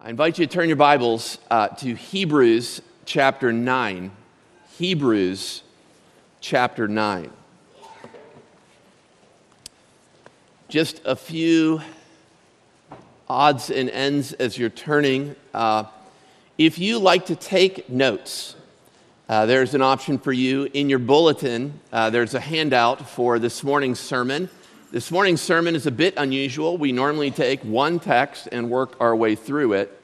I invite you to turn your Bibles uh, to Hebrews chapter 9. Hebrews chapter 9. Just a few odds and ends as you're turning. Uh, if you like to take notes, uh, there's an option for you in your bulletin. Uh, there's a handout for this morning's sermon. This morning's sermon is a bit unusual. We normally take one text and work our way through it.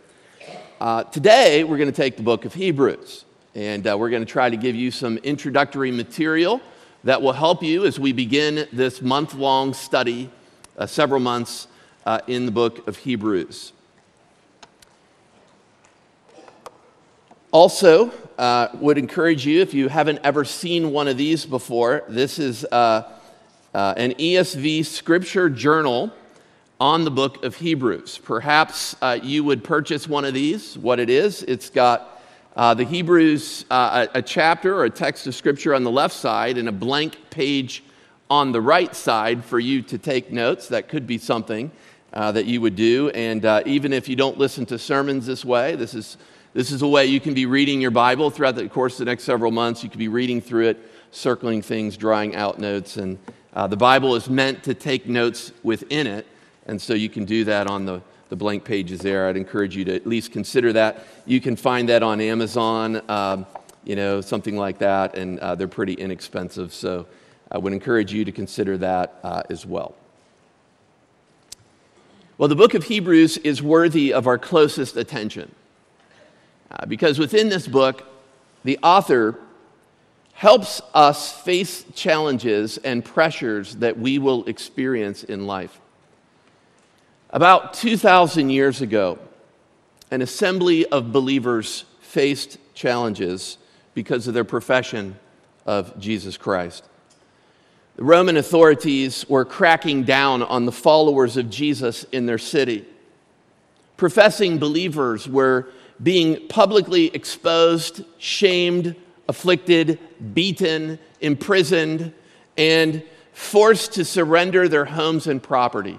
Uh, today, we're going to take the book of Hebrews, and uh, we're going to try to give you some introductory material that will help you as we begin this month long study, uh, several months uh, in the book of Hebrews. Also, uh, would encourage you if you haven't ever seen one of these before, this is uh, an ESV scripture journal on the book of Hebrews. Perhaps uh, you would purchase one of these. What it is, it's got uh, the Hebrews, uh, a, a, chapter or a text of scripture on the left side and a blank page on the right side for you to take notes. That could be something uh, that you would do. And uh, even if you don't listen to sermons this way, this is, this is a way you can be reading your Bible throughout the course of the next several months. You could be reading through it, circling things, drawing out notes, and uh, the Bible is meant to take notes within it, and so you can do that on the, the blank pages there. I'd encourage you to at least consider that. You can find that on Amazon, um, you know, something like that, and uh, they're pretty inexpensive. So I would encourage you to consider that uh, as well. Well, the book of Hebrews is worthy of our closest attention uh, because within this book, the author helps us face challenges and pressures that we will experience in life. About 2,000 years ago, an assembly of believers faced challenges because of their profession of Jesus Christ. The Roman authorities were cracking down on the followers of Jesus in their city. Professing believers were being publicly exposed, shamed, afflicted, beaten, imprisoned, and forced to surrender their homes and property.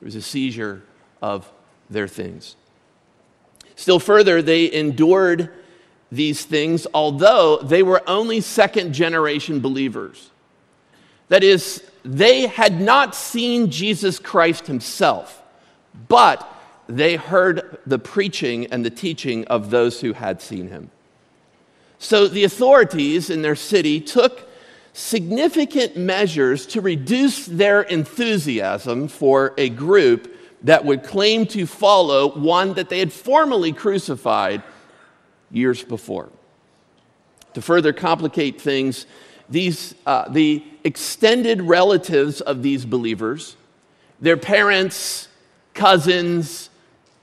There was a seizure of their things. Still further, they endured these things, although they were only second generation believers. That is, they had not seen Jesus Christ himself, but they heard the preaching and the teaching of those who had seen him. So the authorities in their city took significant measures to reduce their enthusiasm for a group that would claim to follow one that they had formally crucified years before. To further complicate things, these, uh, the extended relatives of these believers, their parents, cousins,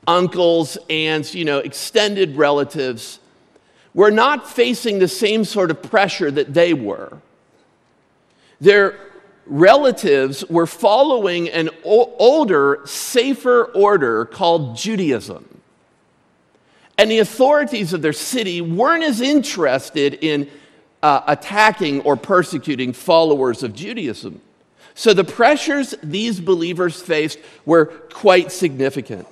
uncles, aunts, you know, extended relatives, were not facing the same sort of pressure that they were. Their relatives were following an o- older, safer order called Judaism. And the authorities of their city weren't as interested in uh, attacking or persecuting followers of Judaism. So the pressures these believers faced were quite significant.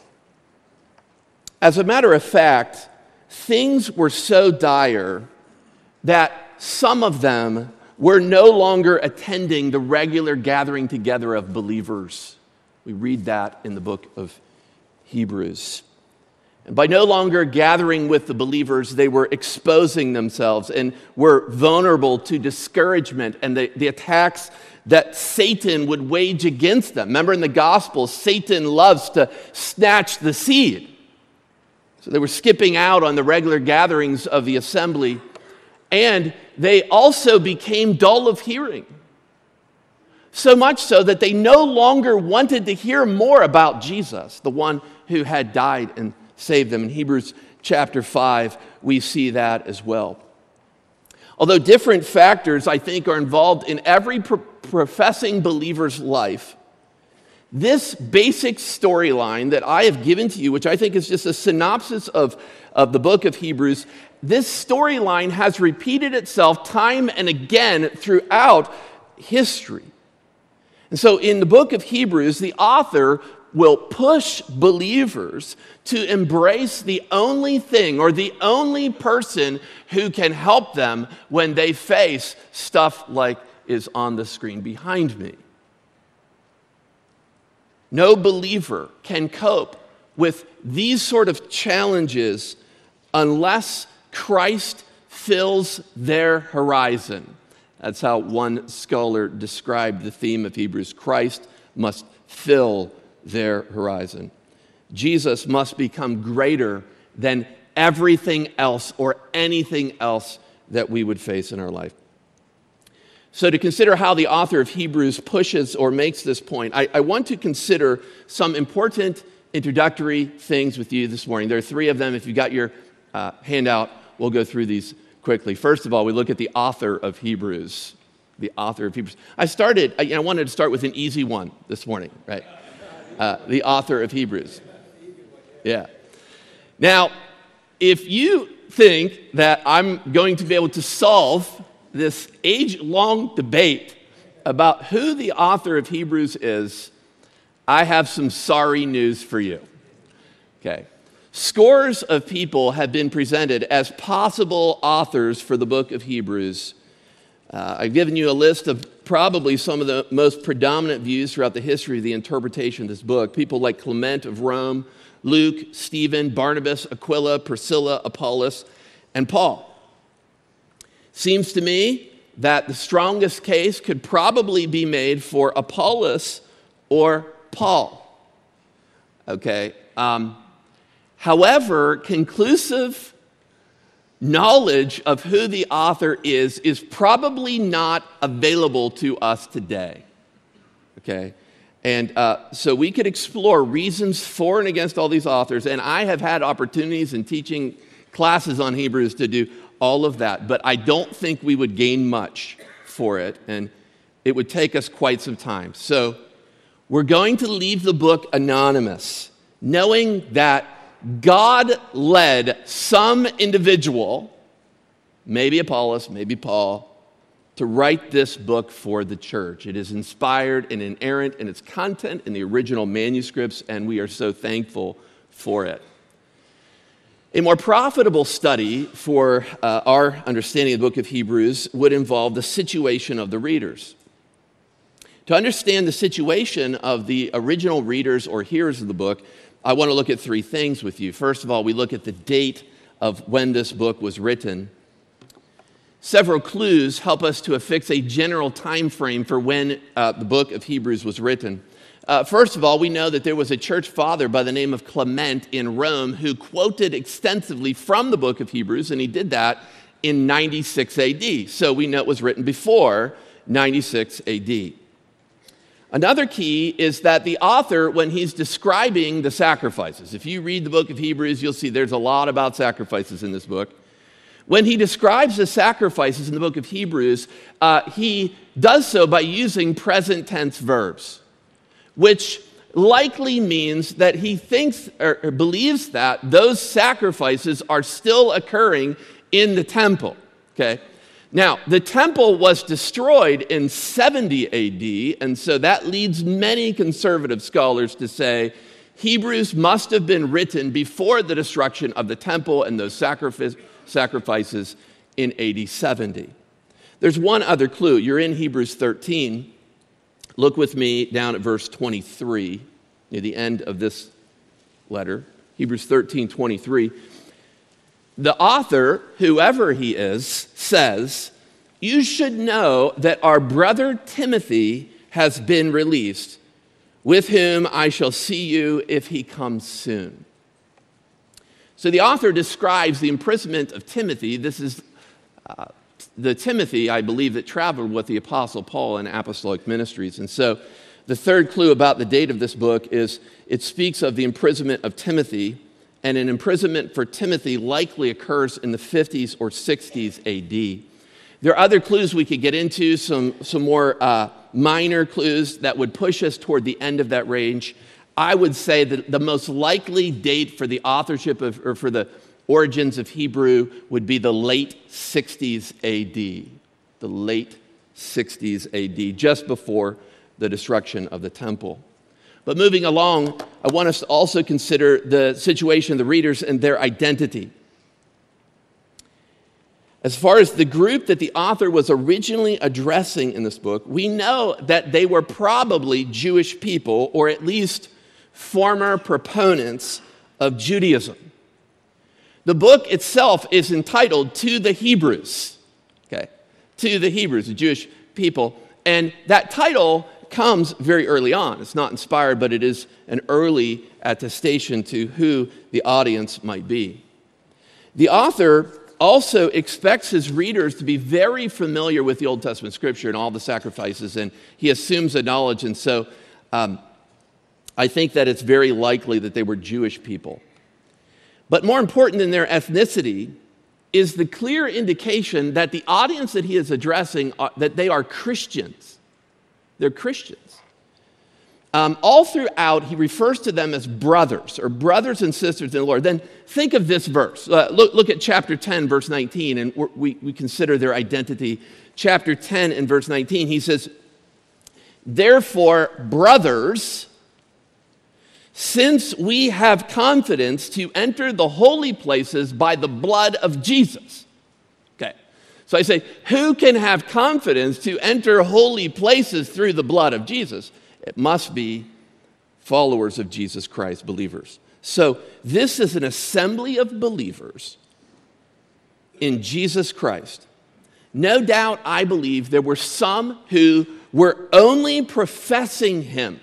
As a matter of fact, things were so dire that some of them were no longer attending the regular gathering together of believers. We read that in the book of Hebrews. And by no longer gathering with the believers, they were exposing themselves and were vulnerable to discouragement and the, the attacks that Satan would wage against them. Remember in the Gospel, Satan loves to snatch the seed. So they were skipping out on the regular gatherings of the assembly, and they also became dull of hearing. So much so that they no longer wanted to hear more about Jesus, the one who had died and saved them. In Hebrews chapter 5, we see that as well. Although different factors, I think, are involved in every pro- professing believer's life, this basic storyline that I have given to you, which I think is just a synopsis of, of the book of Hebrews, this storyline has repeated itself time and again throughout history. And so in the book of Hebrews, the author will push believers to embrace the only thing or the only person who can help them when they face stuff like is on the screen behind me. No believer can cope with these sort of challenges unless Christ fills their horizon. That's how one scholar described the theme of Hebrews Christ must fill their horizon. Jesus must become greater than everything else or anything else that we would face in our life. So, to consider how the author of Hebrews pushes or makes this point, I, I, want to consider some important introductory things with you this morning. There are three of them. If you got your uh, handout, we'll go through these quickly. First of all, we look at the author of Hebrews. The author of Hebrews. I started, I, I wanted to start with an easy one this morning, right? Uh, the author of Hebrews. Yeah. Now, if you think that I'm going to be able to solve this age long debate about who the author of Hebrews is, I have some sorry news for you. Okay. Scores of people have been presented as possible authors for the book of Hebrews. Uh, I've given you a list of probably some of the most predominant views throughout the history of the interpretation of this book. People like Clement of Rome, Luke, Stephen, Barnabas, Aquila, Priscilla, Apollos, and Paul. Seems to me that the strongest case could probably be made for Apollos or Paul. Okay. Um, however, conclusive knowledge of who the author is is probably not available to us today. Okay? And uh, so we could explore reasons for and against all these authors. And I have had opportunities in teaching classes on Hebrews to do all of that. But I don't think we would gain much for it. And it would take us quite some time. So we're going to leave the book anonymous, knowing that God led some individual, maybe Apollos, maybe Paul, to write this book for the church. It is inspired and inerrant in its content in the original manuscripts, and we are so thankful for it. A more profitable study for uh, our understanding of the book of Hebrews would involve the situation of the readers. To understand the situation of the original readers or hearers of the book, I want to look at three things with you. First of all, we look at the date of when this book was written. Several clues help us to affix a general time frame for when uh, the book of Hebrews was written. Uh, first of all, we know that there was a church father by the name of Clement in Rome who quoted extensively from the book of Hebrews, and he did that in 96 AD. So we know it was written before 96 AD. Another key is that the author, when he's describing the sacrifices, if you read the book of Hebrews, you'll see there's a lot about sacrifices in this book. When he describes the sacrifices in the book of Hebrews, uh, he does so by using present tense verbs, which likely means that he thinks or, believes that those sacrifices are still occurring in the temple. Okay? Now, the temple was destroyed in 70 AD, and so that leads many conservative scholars to say Hebrews must have been written before the destruction of the temple and those sacrifices in AD 70. There's one other clue. You're in Hebrews 13. Look with me down at verse 23, near the end of this letter. Hebrews 13, 23 the author, whoever he is, says, You should know that our brother Timothy has been released, with whom I shall see you if he comes soon. So the author describes the imprisonment of Timothy. This is uh, the Timothy, I believe, that traveled with the Apostle Paul in apostolic ministries. And so the third clue about the date of this book is it speaks of the imprisonment of Timothy and an imprisonment for Timothy likely occurs in the 50s or 60s AD. There are other clues we could get into, some, some more uh, minor clues that would push us toward the end of that range. I would say that the most likely date for the authorship of, or for the origins of Hebrew would be the late 60s AD. The late 60s AD, just before the destruction of the temple. But moving along, I want us to also consider the situation of the readers and their identity. As far as the group that the author was originally addressing in this book, we know that they were probably Jewish people, or at least former proponents of Judaism. The book itself is entitled To the Hebrews, okay? To the Hebrews, the Jewish people. And that title comes very early on. It's not inspired, but it is an early attestation to who the audience might be. The author also expects his readers to be very familiar with the Old Testament scripture and all the sacrifices, and he assumes a knowledge. And so um, I think that it's very likely that they were Jewish people. But more important than their ethnicity is the clear indication that the audience that he is addressing, are, that they are Christians. They're Christians. Um, all throughout, he refers to them as brothers or brothers and sisters in the Lord. Then think of this verse. Uh, look, look at chapter 10, verse 19, and we, we consider their identity. Chapter 10 and verse 19, he says, Therefore, brothers, since we have confidence to enter the holy places by the blood of Jesus. Okay, so I say, who can have confidence to enter holy places through the blood of Jesus? It must be followers of Jesus Christ, believers. So this is an assembly of believers in Jesus Christ. No doubt, I believe there were some who were only professing him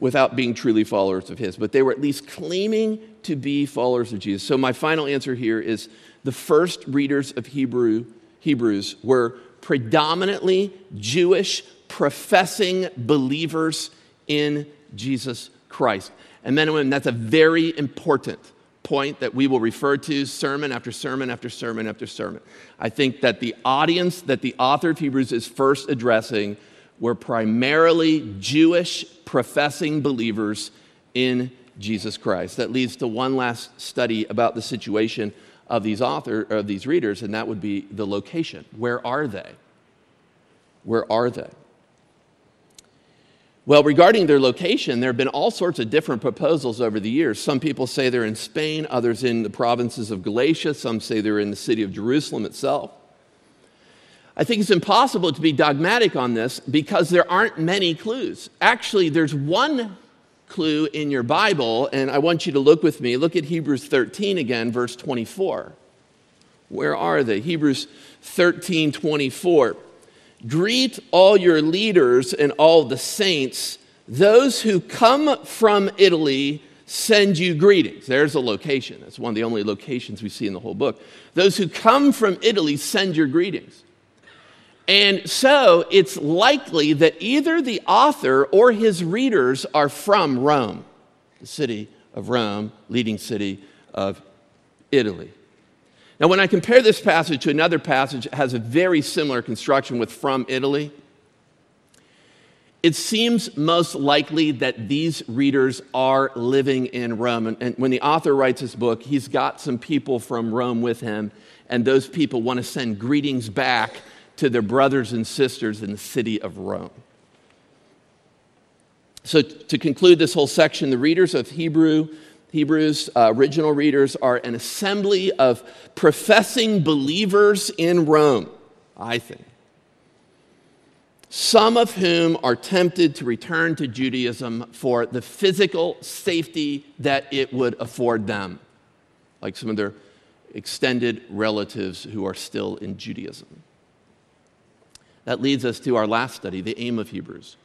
without being truly followers of his, but they were at least claiming to be followers of Jesus. So my final answer here is the first readers of Hebrew Hebrews were predominantly Jewish professing believers in Jesus Christ. And men and women, that's a very important point that we will refer to sermon after sermon after sermon after sermon. I think that the audience that the author of Hebrews is first addressing were primarily Jewish professing believers in Jesus Christ. That leads to one last study about the situation of these author of these readers, and that would be the location. Where are they? Where are they? Well, regarding their location, there have been all sorts of different proposals over the years. Some people say they're in Spain, others in the provinces of Galatia, some say they're in the city of Jerusalem itself. I think it's impossible to be dogmatic on this because there aren't many clues. Actually, there's one clue in your Bible, and I want you to look with me. Look at Hebrews 13 again, verse 24. Where are they? Hebrews 13 24. Greet all your leaders and all the saints. Those who come from Italy send you greetings. There's a location. That's one of the only locations we see in the whole book. Those who come from Italy send your greetings. And so it's likely that either the author or his readers are from Rome, the city of Rome, leading city of Italy. Now, when I compare this passage to another passage that has a very similar construction with from Italy, it seems most likely that these readers are living in Rome. And, and, when the author writes his book, he's got some people from Rome with him, and those people want to send greetings back to their brothers and sisters in the city of Rome. So, to conclude this whole section, the readers of Hebrew, Hebrews, uh, original readers, are an assembly of professing believers in Rome, I think. Some of whom are tempted to return to Judaism for the physical safety that it would afford them, like some of their extended relatives who are still in Judaism. That leads us to our last study, the aim of Hebrews.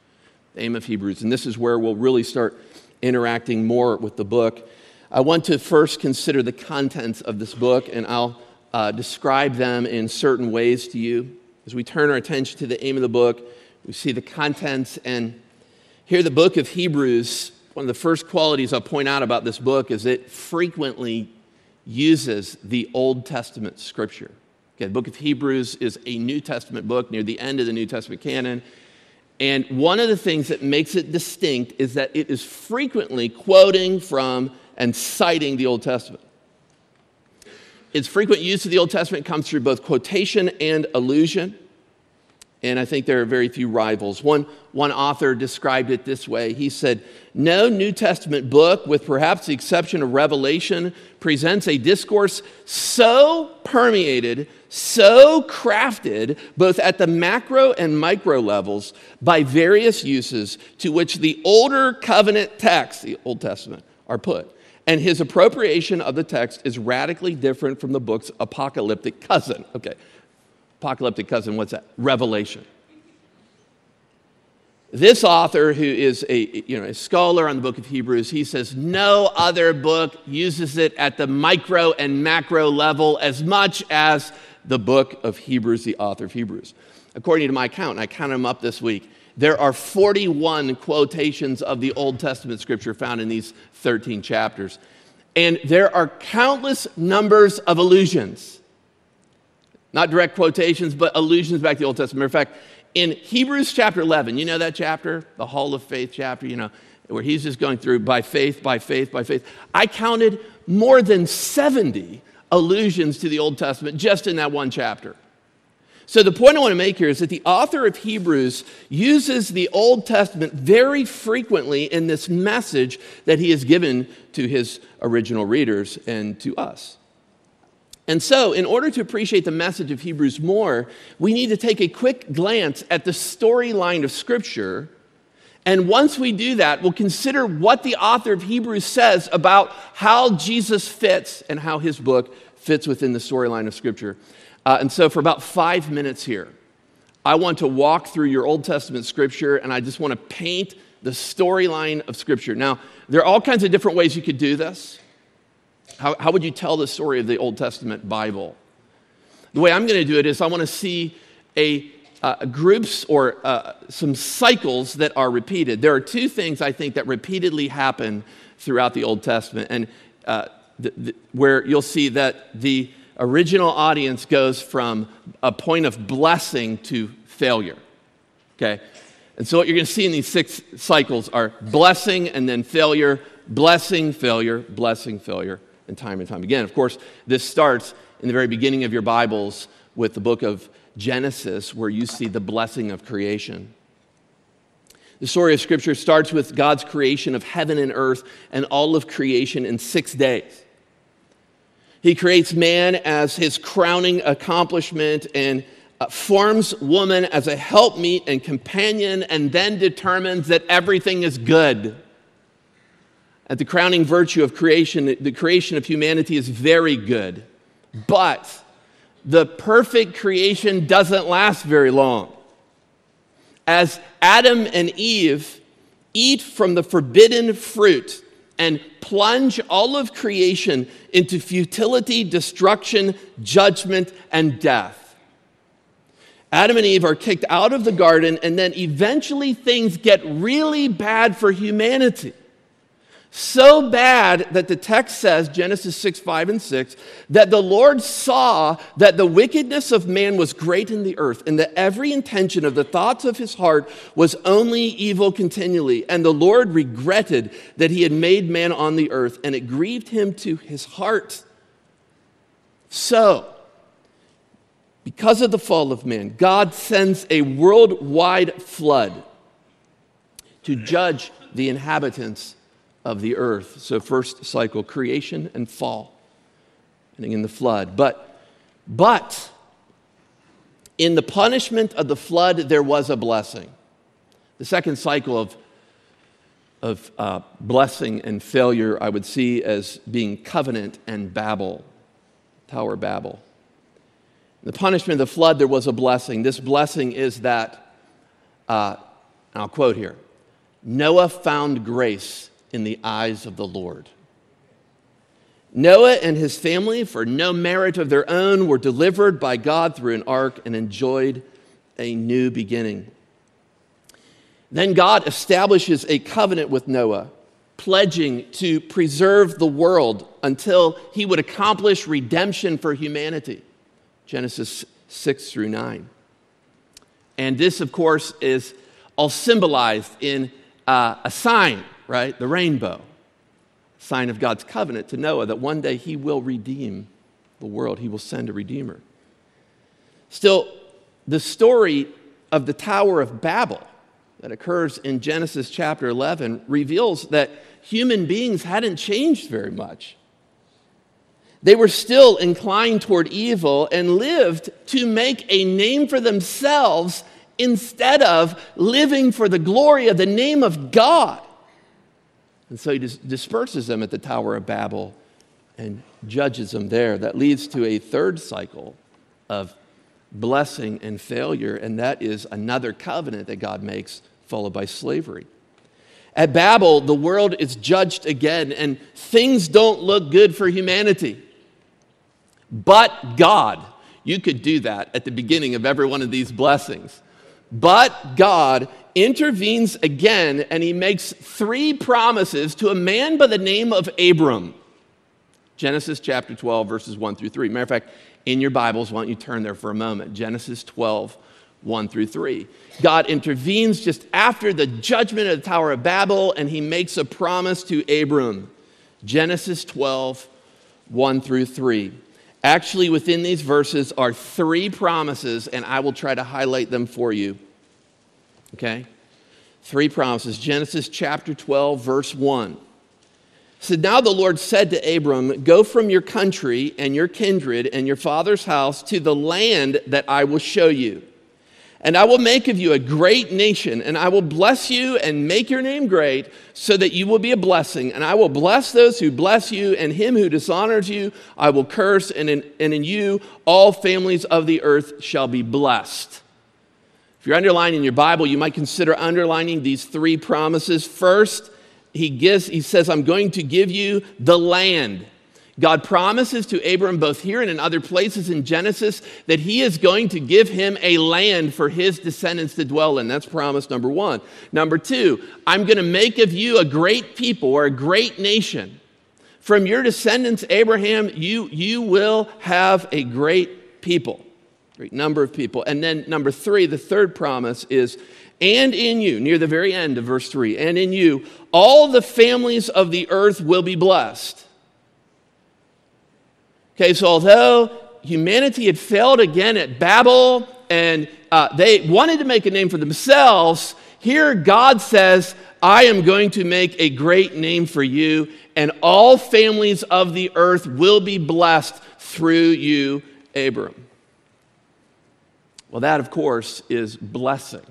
The aim of Hebrews. And this is where we'll really start interacting more with the book. I want to first consider the contents of this book, and I'll uh, describe them in certain ways to you. As we turn our attention to the aim of the book, we see the contents, and here the book of Hebrews. One of the first qualities I'll point out about this book is it frequently uses the Old Testament scripture. Okay, the book of Hebrews is a New Testament book near the end of the New Testament canon. And one of the things that makes it distinct is that it is frequently quoting from and citing the Old Testament. Its frequent use of the Old Testament comes through both quotation and allusion. And I think there are very few rivals. One, one author described it this way He said, No New Testament book, with perhaps the exception of Revelation, presents a discourse so permeated, so crafted, both at the macro and micro levels, by various uses to which the older covenant texts, the Old Testament, are put. And his appropriation of the text is radically different from the book's apocalyptic cousin. Okay, apocalyptic cousin, what's that? Revelation. This author, who is a, you know, a scholar on the book of Hebrews, he says no other book uses it at the micro and macro level as much as the book of Hebrews, the author of Hebrews. According to my count, and I counted them up this week, there are 41 quotations of the Old Testament scripture found in these 13 chapters. And there are countless numbers of allusions not direct quotations, but allusions back to the Old Testament. Matter of fact, in Hebrews chapter 11, you know that chapter, the Hall of Faith chapter, you know, where he's just going through by faith, by faith, by faith. I counted more than 70 allusions to the Old Testament just in that one chapter. So, the point I want to make here is that the author of Hebrews uses the Old Testament very frequently in this message that he has given to his original readers and to us. And so, in order to appreciate the message of Hebrews more, we need to take a quick glance at the storyline of Scripture. And once we do that, we'll consider what the author of Hebrews says about how Jesus fits and how his book fits within the storyline of Scripture. Uh, and so, for about five minutes here, I want to walk through your Old Testament Scripture and I just want to paint the storyline of Scripture. Now, there are all kinds of different ways you could do this. How, how would you tell the story of the Old Testament Bible? The way I'm going to do it is I want to see a uh, groups or uh, some cycles that are repeated. There are two things I think that repeatedly happen throughout the Old Testament, and uh, where you'll see that the original audience goes from a point of blessing to failure. Okay? And so what you're going to see in these six cycles are blessing and then failure, blessing, failure, blessing, failure, and time and time again. Of course, this starts in the very beginning of your Bibles with the book of Genesis, where you see the blessing of creation. The story of Scripture starts with God's creation of heaven and earth and all of creation in six days. He creates man as his crowning accomplishment and uh, forms woman as a helpmeet and companion, and then determines that everything is good at the crowning virtue of creation, the creation of humanity is very good. But the perfect creation doesn't last very long. As Adam and Eve eat from the forbidden fruit and plunge all of creation into futility, destruction, judgment, and death. Adam and Eve are kicked out of the garden, and then eventually things get really bad for humanity. So bad that the text says, Genesis 6, 5, and 6, that the Lord saw that the wickedness of man was great in the earth, and that every intention of the thoughts of his heart was only evil continually. And the Lord regretted that he had made man on the earth, and it grieved him to his heart. So, because of the fall of man, God sends a worldwide flood to judge the inhabitants of the earth. So, first cycle creation and fall, ending in the flood. But, but, in the punishment of the flood, there was a blessing. The second cycle of, of uh, blessing and failure I would see as being covenant and Babel, Tower Babel. In the punishment of the flood, there was a blessing. This blessing is that, uh, I'll quote here Noah found grace in the eyes of the Lord. Noah and his family, for no merit of their own, were delivered by God through an ark and enjoyed a new beginning. Then God establishes a covenant with Noah, pledging to preserve the world until he would accomplish redemption for humanity. Genesis 6 through 9. And this, of course, is all symbolized in uh, a sign right? The rainbow, sign of God's covenant to Noah that one day he will redeem the world, he will send a redeemer. Still, the story of the Tower of Babel that occurs in Genesis chapter 11 reveals that human beings hadn't changed very much. They were still inclined toward evil and lived to make a name for themselves instead of living for the glory of the name of God. And so he dis- disperses them at the Tower of Babel and judges them there. That leads to a third cycle of blessing and failure, and that is another covenant that God makes, followed by slavery. At Babel, the world is judged again, and things don't look good for humanity. But God, you could do that at the beginning of every one of these blessings. But God intervenes again, and he makes three promises to a man by the name of Abram. Genesis chapter 12, verses 1 through 3. Matter of fact, in your Bibles, why don't you turn there for a moment? Genesis 12, 1 through 3. God intervenes just after the judgment of the Tower of Babel, and he makes a promise to Abram. Genesis 12, 1 through 3. Actually, within these verses are three promises, and I will try to highlight them for you. Okay? Three promises. Genesis chapter 12, verse 1 said, Now the Lord said to Abram, Go from your country and your kindred and your father's house to the land that I will show you. And I will make of you a great nation, and I will bless you and make your name great, so that you will be a blessing. And I will bless those who bless you, and him who dishonors you I will curse, and in, and in you all families of the earth shall be blessed. If you're underlining your Bible, you might consider underlining these three promises. First, he gives, he says, I'm going to give you the land. God promises to Abram, both here and in other places in Genesis, that he is going to give him a land for his descendants to dwell in. That's promise number one. Number two, I'm going to make of you a great people or a great nation. From your descendants, Abraham, you, you will have a great people, great number of people. And then number three, the third promise is and in you, near the very end of verse 3, and in you, all the families of the earth will be blessed. Okay, so although humanity had failed again at Babel and uh, they wanted to make a name for themselves, here God says, I am going to make a great name for you, and all families of the earth will be blessed through you, Abram. Well, that, of course, is blessing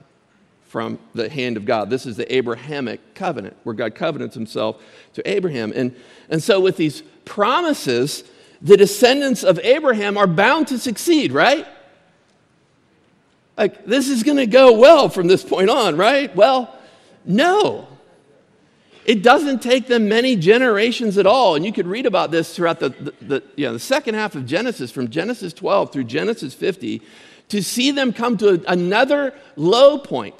from the hand of God. This is the Abrahamic covenant, where God covenants himself to Abraham. And, and so, with these promises, the descendants of Abraham are bound to succeed, right? Like, this is going to go well from this point on, right? Well, no. It doesn't take them many generations at all. And you could read about this throughout the, the, the, you know, the second half of Genesis, from Genesis 12 through Genesis 50, to see them come to another low point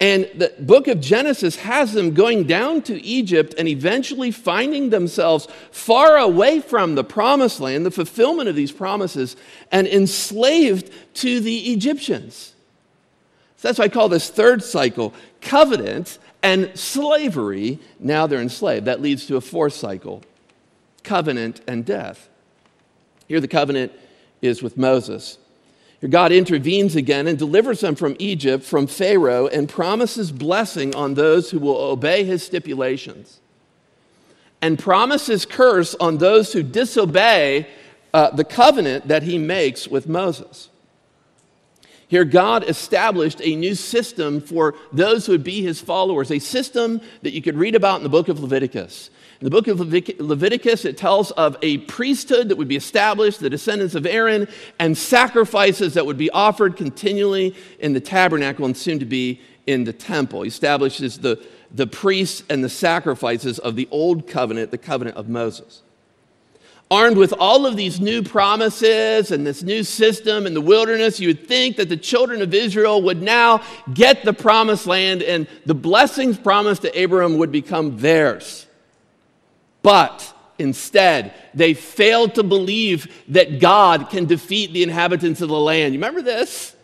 and the book of Genesis has them going down to Egypt and eventually finding themselves far away from the promised land, the fulfillment of these promises, and enslaved to the Egyptians. So that's why I call this third cycle covenant and slavery. Now they're enslaved. That leads to a fourth cycle covenant and death. Here the covenant is with Moses. God intervenes again and delivers them from Egypt, from Pharaoh, and promises blessing on those who will obey his stipulations, and promises curse on those who disobey uh, the covenant that he makes with Moses. Here, God established a new system for those who would be his followers, a system that you could read about in the book of Leviticus. In the book of Leviticus, it tells of a priesthood that would be established, the descendants of Aaron, and sacrifices that would be offered continually in the tabernacle and soon to be in the temple. He establishes the, the priests and the sacrifices of the old covenant, the covenant of Moses. Armed with all of these new promises and this new system in the wilderness, you would think that the children of Israel would now get the promised land and the blessings promised to Abraham would become theirs. But instead, they failed to believe that God can defeat the inhabitants of the land. You remember this?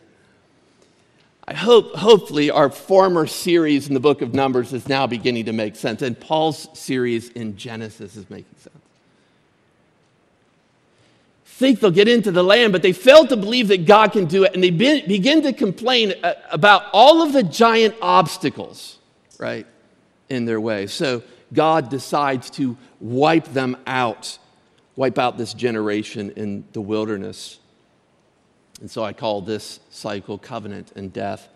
I hope, hopefully, our former series in the book of Numbers is now beginning to make sense, and Paul's series in Genesis is making sense. think they'll get into the land, but they fail to believe that God can do it. And they be, begin to complain uh, about all of the giant obstacles, right, in their way. So God decides to wipe them out, wipe out this generation in the wilderness. And so I call this cycle covenant and death.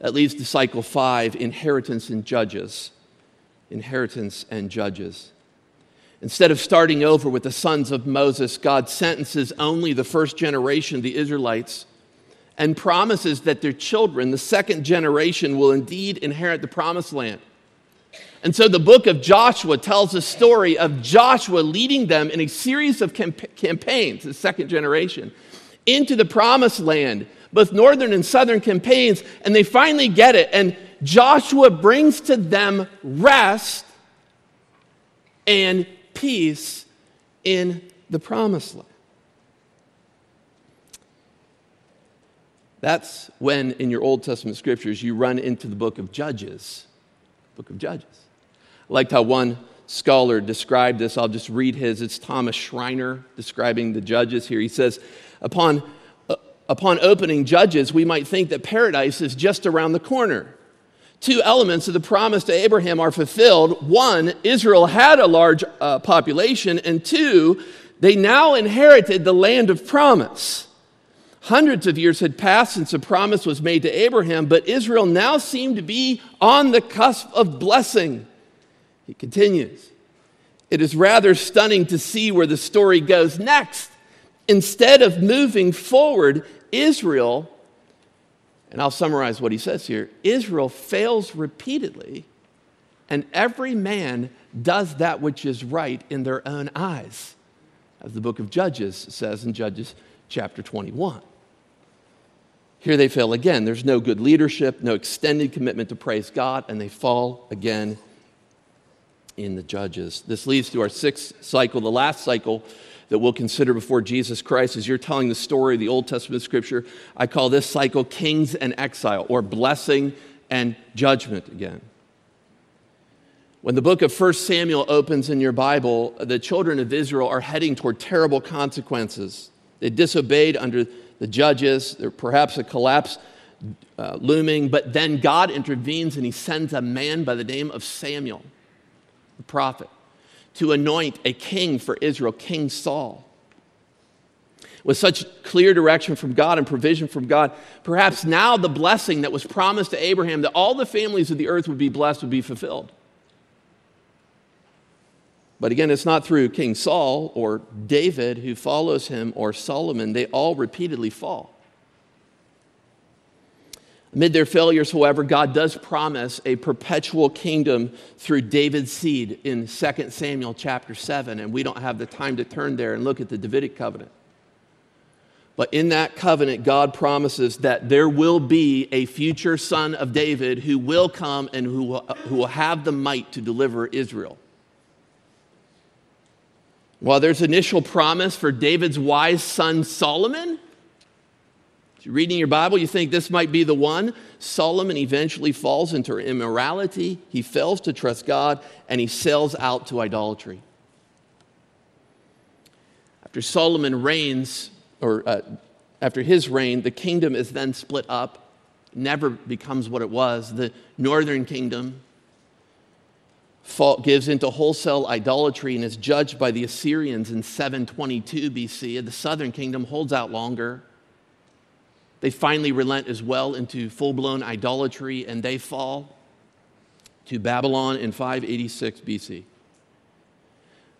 That leads to cycle five inheritance and judges. Inheritance and judges. Instead of starting over with the sons of Moses, God sentences only the first generation the Israelites and promises that their children, the second generation, will indeed inherit the promised land. And so the book of Joshua tells a story of Joshua leading them in a series of camp- campaigns, the second generation, into the promised land, both northern and southern campaigns, and they finally get it. And Joshua brings to them rest and peace in the promised land. That's when, in your Old Testament scriptures, you run into the book of Judges. Book of Judges. Liked how one scholar described this. I'll just read his. It's Thomas Schreiner describing the Judges here. He says, Upon, uh, upon opening Judges, we might think that paradise is just around the corner two elements of the promise to Abraham are fulfilled. One, Israel had a large uh, population, and two, they now inherited the land of promise. Hundreds of years had passed since the promise was made to Abraham, but Israel now seemed to be on the cusp of blessing. He continues. It is rather stunning to see where the story goes next. Instead of moving forward, Israel and I'll summarize what he says here Israel fails repeatedly, and every man does that which is right in their own eyes, as the book of Judges says in Judges chapter 21. Here they fail again. There's no good leadership, no extended commitment to praise God, and they fall again in the Judges. This leads to our sixth cycle, the last cycle that we'll consider before Jesus Christ as you're telling the story of the Old Testament scripture. I call this cycle kings and exile, or blessing and judgment again. When the book of 1 Samuel opens in your Bible, the children of Israel are heading toward terrible consequences. They disobeyed under the judges, there perhaps a collapse uh, looming, but then God intervenes and he sends a man by the name of Samuel, the prophet to anoint a king for Israel, King Saul. With such clear direction from God and provision from God, perhaps now the blessing that was promised to Abraham that all the families of the earth would be blessed would be fulfilled. But again, it's not through King Saul or David who follows him or Solomon. They all repeatedly fall. Amid their failures, however, God does promise a perpetual kingdom through David's seed in 2 Samuel chapter 7, and we don't have the time to turn there and look at the Davidic covenant. But in that covenant, God promises that there will be a future son of David who will come and who will, who will have the might to deliver Israel. While there's initial promise for David's wise son Solomon, you're reading your Bible, you think this might be the one. Solomon eventually falls into immorality. He fails to trust God and he sells out to idolatry. After Solomon reigns, or uh, after his reign, the kingdom is then split up, never becomes what it was. The northern kingdom gives into wholesale idolatry and is judged by the Assyrians in 722 BC, and the southern kingdom holds out longer. They finally relent as well into full blown idolatry and they fall to Babylon in 586 BC.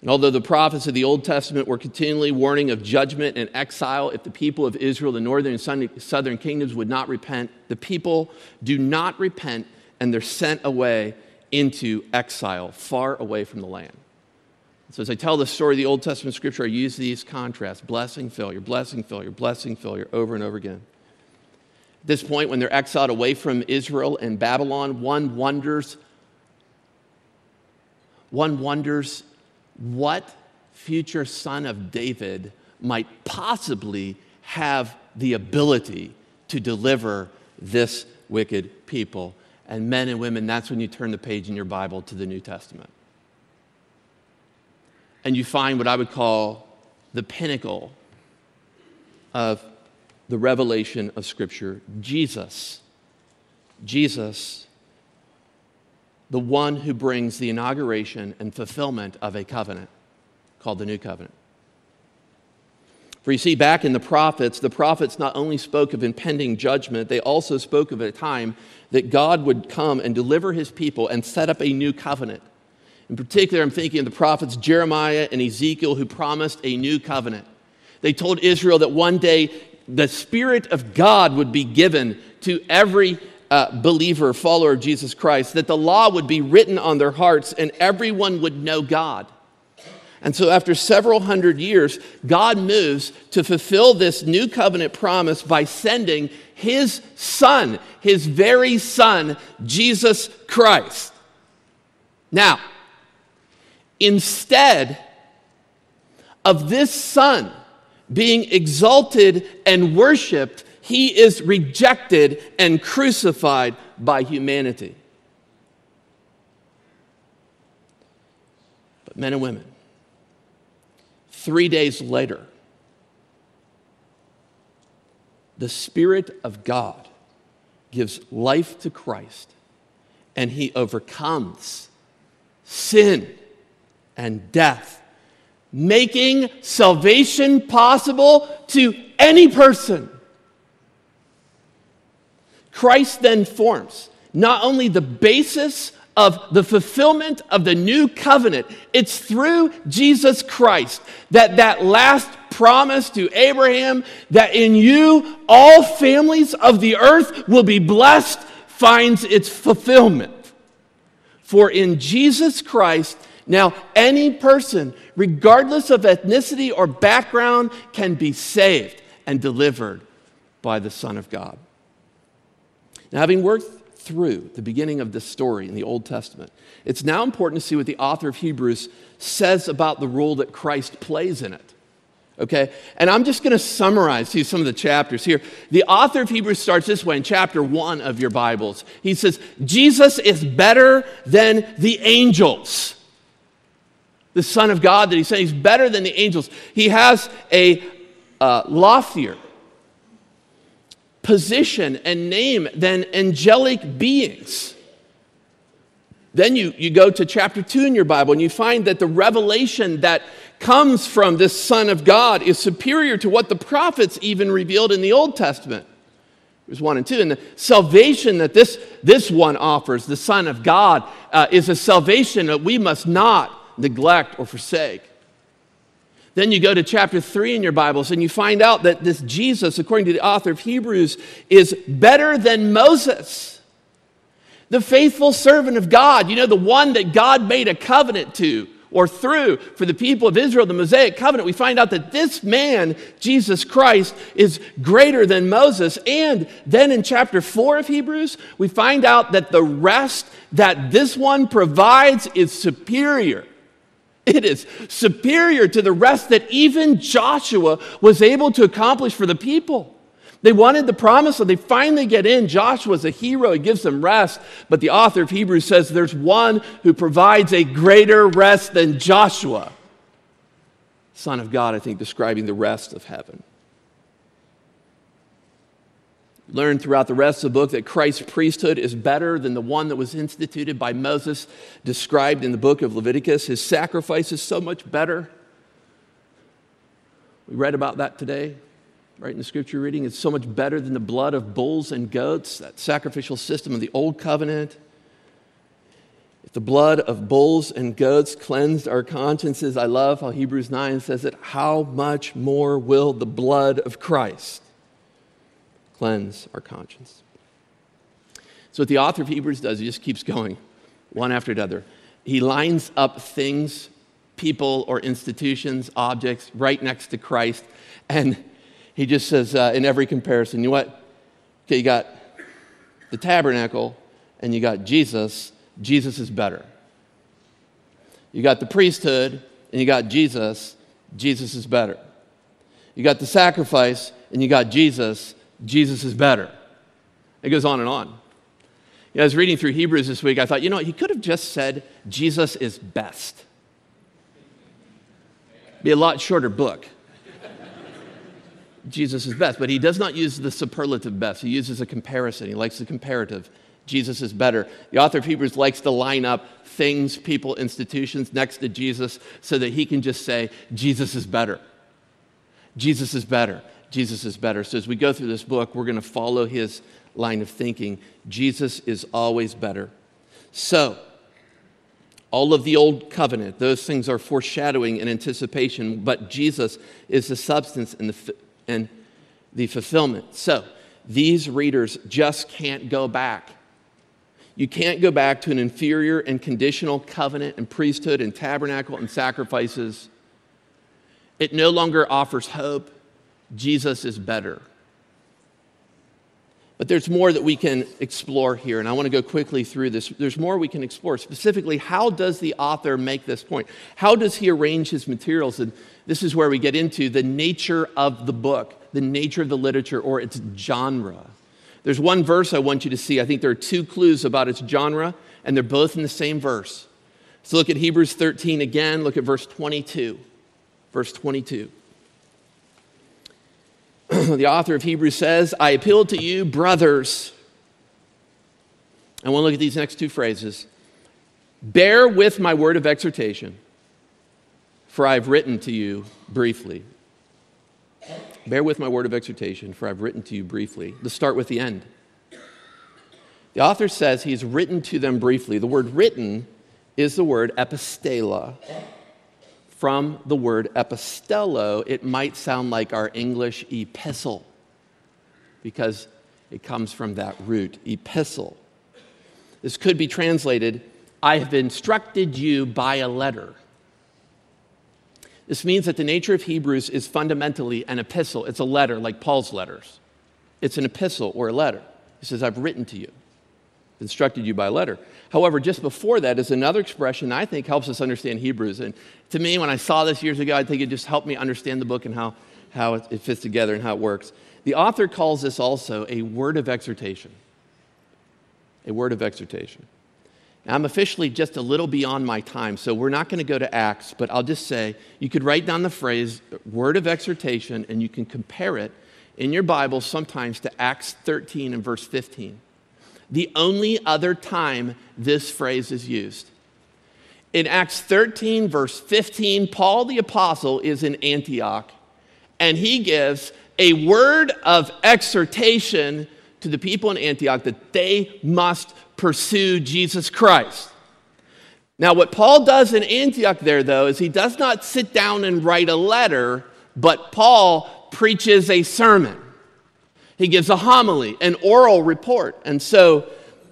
And although the prophets of the Old Testament were continually warning of judgment and exile if the people of Israel, the northern and southern kingdoms, would not repent, the people do not repent and they're sent away into exile, far away from the land. So, as I tell the story of the Old Testament scripture, I use these contrasts blessing, failure, blessing, failure, blessing, failure over and over again. At this point, when they're exiled away from Israel and Babylon, one wonders, one wonders what future son of David might possibly have the ability to deliver this wicked people. And men and women, that's when you turn the page in your Bible to the New Testament. And you find what I would call the pinnacle of the revelation of Scripture Jesus. Jesus, the one who brings the inauguration and fulfillment of a covenant called the New Covenant. For you see, back in the prophets, the prophets not only spoke of impending judgment, they also spoke of a time that God would come and deliver his people and set up a new covenant. In particular, I'm thinking of the prophets Jeremiah and Ezekiel who promised a new covenant. They told Israel that one day the Spirit of God would be given to every uh, believer, follower of Jesus Christ, that the law would be written on their hearts and everyone would know God. And so, after several hundred years, God moves to fulfill this new covenant promise by sending his son, his very son, Jesus Christ. Now, instead of this son being exalted and worshiped, he is rejected and crucified by humanity. But, men and women, three days later, the Spirit of God gives life to Christ and he overcomes sin and death, making salvation possible to any person. Christ then forms not only the basis of the fulfillment of the new covenant. It's through Jesus Christ that that last promise to Abraham that in you all families of the earth will be blessed finds its fulfillment. For in Jesus Christ, now any person, regardless of ethnicity or background, can be saved and delivered by the Son of God. Now, having worked through the beginning of this story in the Old Testament, it's now important to see what the author of Hebrews says about the role that Christ plays in it. Okay? And I'm just going to summarize you some of the chapters here. The author of Hebrews starts this way in chapter one of your Bibles. He says, Jesus is better than the angels. The Son of God that he's saying he's better than the angels. He has a uh, loftier, position and name than angelic beings. Then you, you go to chapter 2 in your Bible and you find that the revelation that comes from this Son of God is superior to what the prophets even revealed in the Old Testament. There's 1 and 2. And the salvation that this, this one offers, the Son of God, uh, is a salvation that we must not neglect or forsake. Then you go to chapter 3 in your Bibles and you find out that this Jesus, according to the author of Hebrews, is better than Moses, the faithful servant of God. You know, the one that God made a covenant to or through for the people of Israel, the Mosaic covenant. We find out that this man, Jesus Christ, is greater than Moses. And then in chapter 4 of Hebrews, we find out that the rest that this one provides is superior it is superior to the rest that even Joshua was able to accomplish for the people. They wanted the promise, so they finally get in. Joshua's a hero, he gives them rest. But the author of Hebrews says there's one who provides a greater rest than Joshua. Son of God, I think, describing the rest of heaven learn throughout the rest of the book that Christ's priesthood is better than the one that was instituted by Moses, described in the book of Leviticus. His sacrifice is so much better. We read about that today, right in the scripture reading. It's so much better than the blood of bulls and goats, that sacrificial system of the old covenant. If the blood of bulls and goats cleansed our consciences, I love how Hebrews 9 says it, how much more will the blood of Christ? Cleanse our conscience. So, what the author of Hebrews does, he just keeps going one after another. He lines up things, people, or institutions, objects right next to Christ, and he just says, uh, in every comparison, you know what? Okay, you got the tabernacle and you got Jesus. Jesus is better. You got the priesthood and you got Jesus. Jesus is better. You got the sacrifice and you got Jesus. Jesus is better. It goes on and on. You know, I was reading through Hebrews this week. I thought, you know, he could have just said, Jesus is best. Be a lot shorter book. Jesus is best, but he does not use the superlative best. He uses a comparison. He likes the comparative. Jesus is better. The author of Hebrews likes to line up things, people, institutions next to Jesus so that he can just say, Jesus is better. Jesus is better. Jesus is better. So as we go through this book, we're going to follow his line of thinking. Jesus is always better. So, all of the old covenant, those things are foreshadowing and anticipation, but Jesus is the substance and the, and the fulfillment. So, these readers just can't go back. You can't go back to an inferior and conditional covenant and priesthood and tabernacle and sacrifices. It no longer offers hope. Jesus is better. But there's more that we can explore here, and I want to go quickly through this. There's more we can explore. Specifically, how does the author make this point? How does he arrange his materials? And this is where we get into the nature of the book, the nature of the literature, or its genre. There's one verse I want you to see. I think there are two clues about its genre, and they're both in the same verse. So look at Hebrews 13 again. Look at verse 22. Verse 22. the author of Hebrews says, I appeal to you, brothers. I want to look at these next two phrases. Bear with my word of exhortation, for I have written to you briefly. Bear with my word of exhortation, for I've written to you briefly. Let's start with the end. The author says he's written to them briefly. The word written is the word epistela from the word epistello, it might sound like our English epistle because it comes from that root, epistle. This could be translated, I have instructed you by a letter. This means that the nature of Hebrews is fundamentally an epistle. It's a letter, like Paul's letters. It's an epistle or a letter. He says, I've written to you, instructed you by letter. However, just before that is another expression I think helps us understand Hebrews. And to me, when I saw this years ago, I think it just helped me understand the book and how, how it, it fits together and how it works. The author calls this also a word of exhortation. A word of exhortation. Now, I'm officially just a little beyond my time, so we're not going to go to Acts, but I'll just say you could write down the phrase word of exhortation and you can compare it in your Bible sometimes to Acts 13 and verse 15 the only other time this phrase is used. In Acts 13, verse 15, Paul the Apostle is in Antioch and he gives a word of exhortation to the people in Antioch that they must pursue Jesus Christ. Now, what Paul does in Antioch there, though, is he does not sit down and write a letter, but Paul preaches a sermon. He gives a homily, an oral report. And so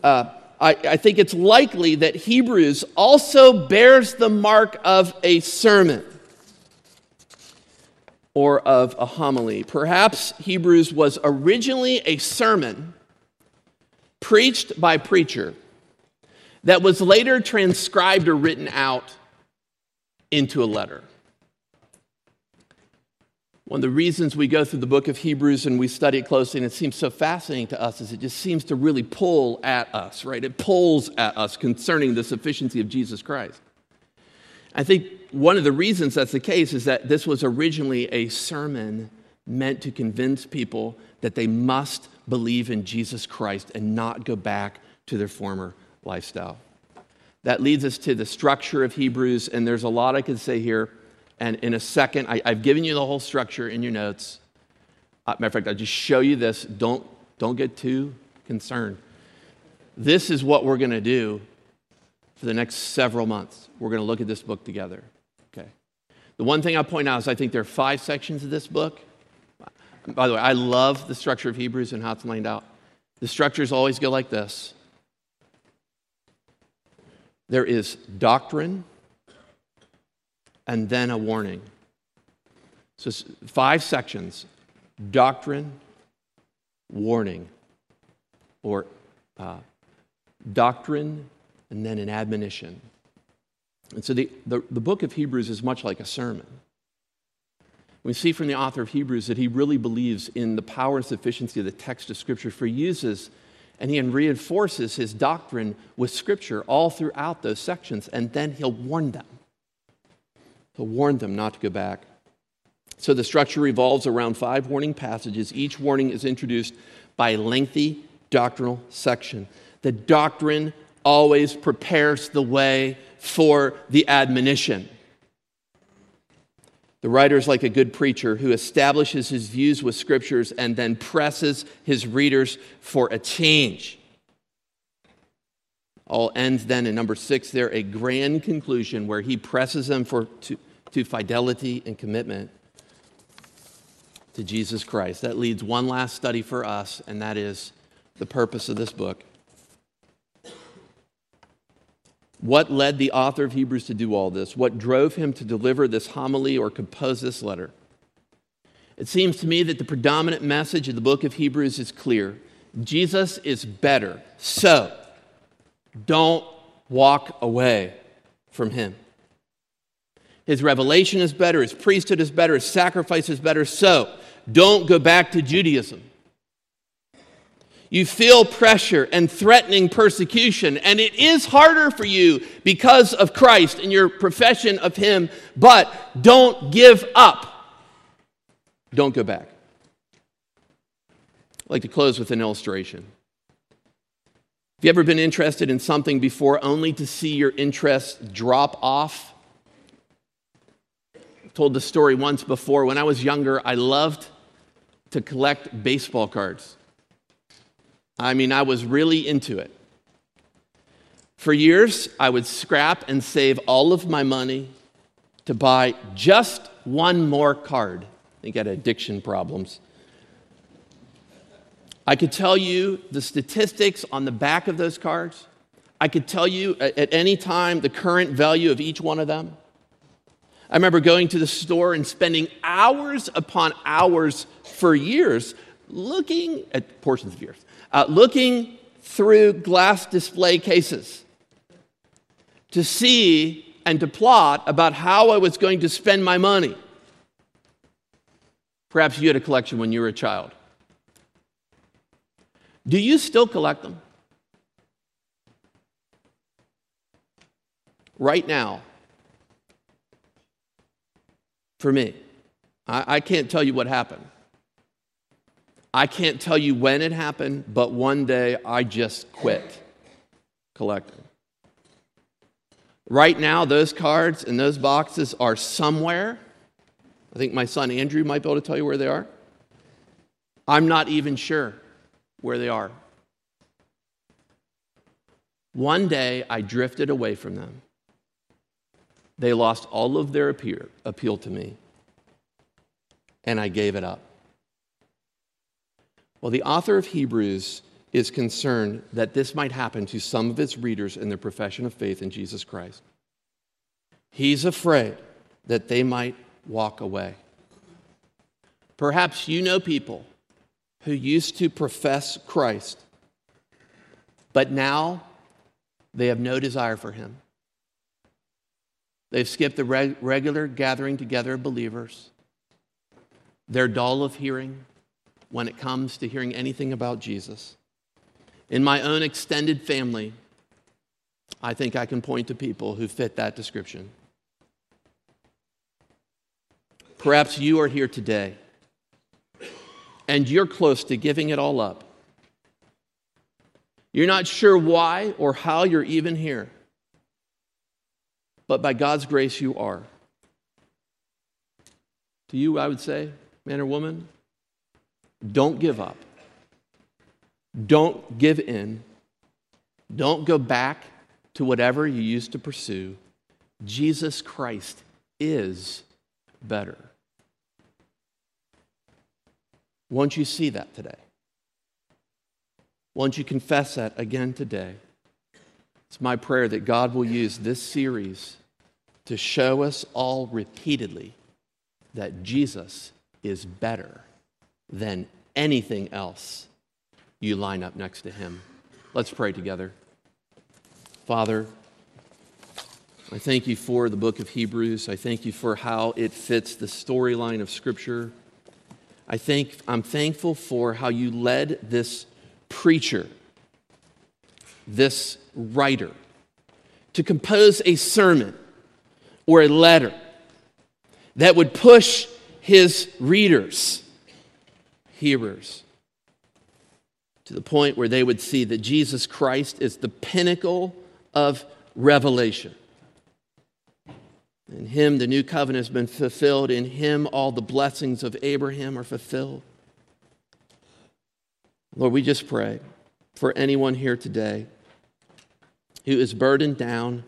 uh, I, I think it's likely that Hebrews also bears the mark of a sermon or of a homily. Perhaps Hebrews was originally a sermon preached by preacher that was later transcribed or written out into a letter. One of the reasons we go through the book of Hebrews and we study it closely and it seems so fascinating to us is it just seems to really pull at us, right? It pulls at us concerning the sufficiency of Jesus Christ. I think one of the reasons that's the case is that this was originally a sermon meant to convince people that they must believe in Jesus Christ and not go back to their former lifestyle. That leads us to the structure of Hebrews, and there's a lot I could say here. And in a second, I, have given you the whole structure in your notes. Uh, matter of fact, I'll just show you this. Don't, don't get too concerned. This is what we're going to do for the next several months. We're going to look at this book together. Okay. The one thing I'll point out is I think there are five sections of this book. By the way, I love the structure of Hebrews and how it's laid out. The structures always go like this there is doctrine and then a warning. So, five sections doctrine, warning, or uh, doctrine, and then an admonition. And so, the, the, the book of Hebrews is much like a sermon. We see from the author of Hebrews that he really believes in the power and sufficiency of the text of Scripture, for he uses and he reinforces his doctrine with Scripture all throughout those sections, and then he'll warn them to warn them not to go back So the structure revolves around five warning passages. Each warning is introduced by a lengthy doctrinal section. The doctrine always prepares the way for the admonition. The writer is like a good preacher who establishes his views with scriptures and then presses his readers for a change. All ends then in number six there, a grand conclusion where he presses them for, to, to fidelity and commitment to Jesus Christ. That leads one last study for us, and that is the purpose of this book. What led the author of Hebrews to do all this? What drove him to deliver this homily or compose this letter? It seems to me that the predominant message of the book of Hebrews is clear Jesus is better. So, don't walk away from him. His revelation is better, his priesthood is better, his sacrifice is better. So, don't go back to Judaism. You feel pressure and threatening persecution, and it is harder for you because of Christ and your profession of Him, but don't give up. Don't go back. I'd like to close with an illustration. Have you ever been interested in something before only to see your interest drop off? Told the story once before. When I was younger, I loved to collect baseball cards. I mean, I was really into it. For years, I would scrap and save all of my money to buy just one more card. I think I had addiction problems. I could tell you the statistics on the back of those cards. I could tell you at any time the current value of each one of them. I remember going to the store and spending hours upon hours for years looking at portions of years uh, looking through glass display cases to see and to plot about how I was going to spend my money. Perhaps you had a collection when you were a child. Do you still collect them? Right now, for me, I, I can't tell you what happened. I can't tell you when it happened, but one day I just quit collecting. Right now, those cards and those boxes are somewhere. I think my son Andrew might be able to tell you where they are. I'm not even sure where they are. One day I drifted away from them. They lost all of their appeal to me, and I gave it up. Well, the author of Hebrews is concerned that this might happen to some of its readers in their profession of faith in Jesus Christ. He's afraid that they might walk away. Perhaps you know people who used to profess Christ, but now they have no desire for him. They've skipped the reg- regular gathering together of believers. They're dull of hearing when it comes to hearing anything about Jesus. In my own extended family, I think I can point to people who fit that description. Perhaps you are here today and you're close to giving it all up. You're not sure why or how you're even here, but by God's grace, you are. To you, I would say, man or woman, don't give up. Don't give in. Don't go back to whatever you used to pursue. Jesus Christ is better. Won't you see that today? Won't you confess that again today? It's my prayer that God will use this series to show us all repeatedly that Jesus is better than anything else you line up next to him. Let's pray together. Father, I thank you for the book of Hebrews. I thank you for how it fits the storyline of Scripture. I think I'm thankful for how you led this preacher, this writer, to compose a sermon or a letter that would push his readers, hearers, to the point where they would see that Jesus Christ is the pinnacle of revelation. In him, the new covenant has been fulfilled. In him, all the blessings of Abraham are fulfilled. Lord, we just pray for anyone here today who is burdened down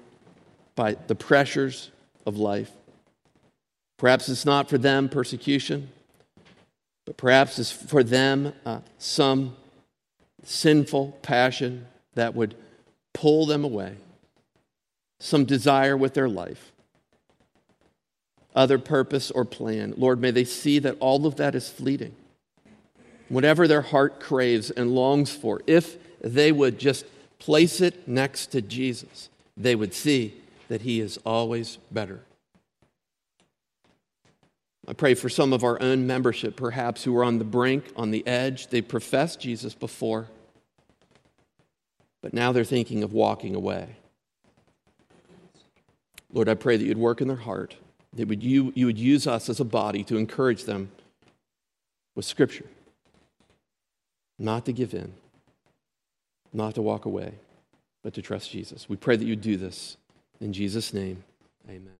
by the pressures of life. Perhaps it's not for them persecution, but perhaps it's for them uh, some sinful passion that would pull them away, some desire with their life, other purpose or plan. Lord, may they see that all of that is fleeting. Whatever their heart craves and longs for, if they would just place it next to Jesus, they would see that He is always better. I pray for some of our own membership, perhaps, who are on the brink, on the edge. They professed Jesus before, but now they're thinking of walking away. Lord, I pray that you'd work in their heart, that would you, you would use us as a body to encourage them with Scripture, not to give in, not to walk away, but to trust Jesus. We pray that you do this. In Jesus' name, amen.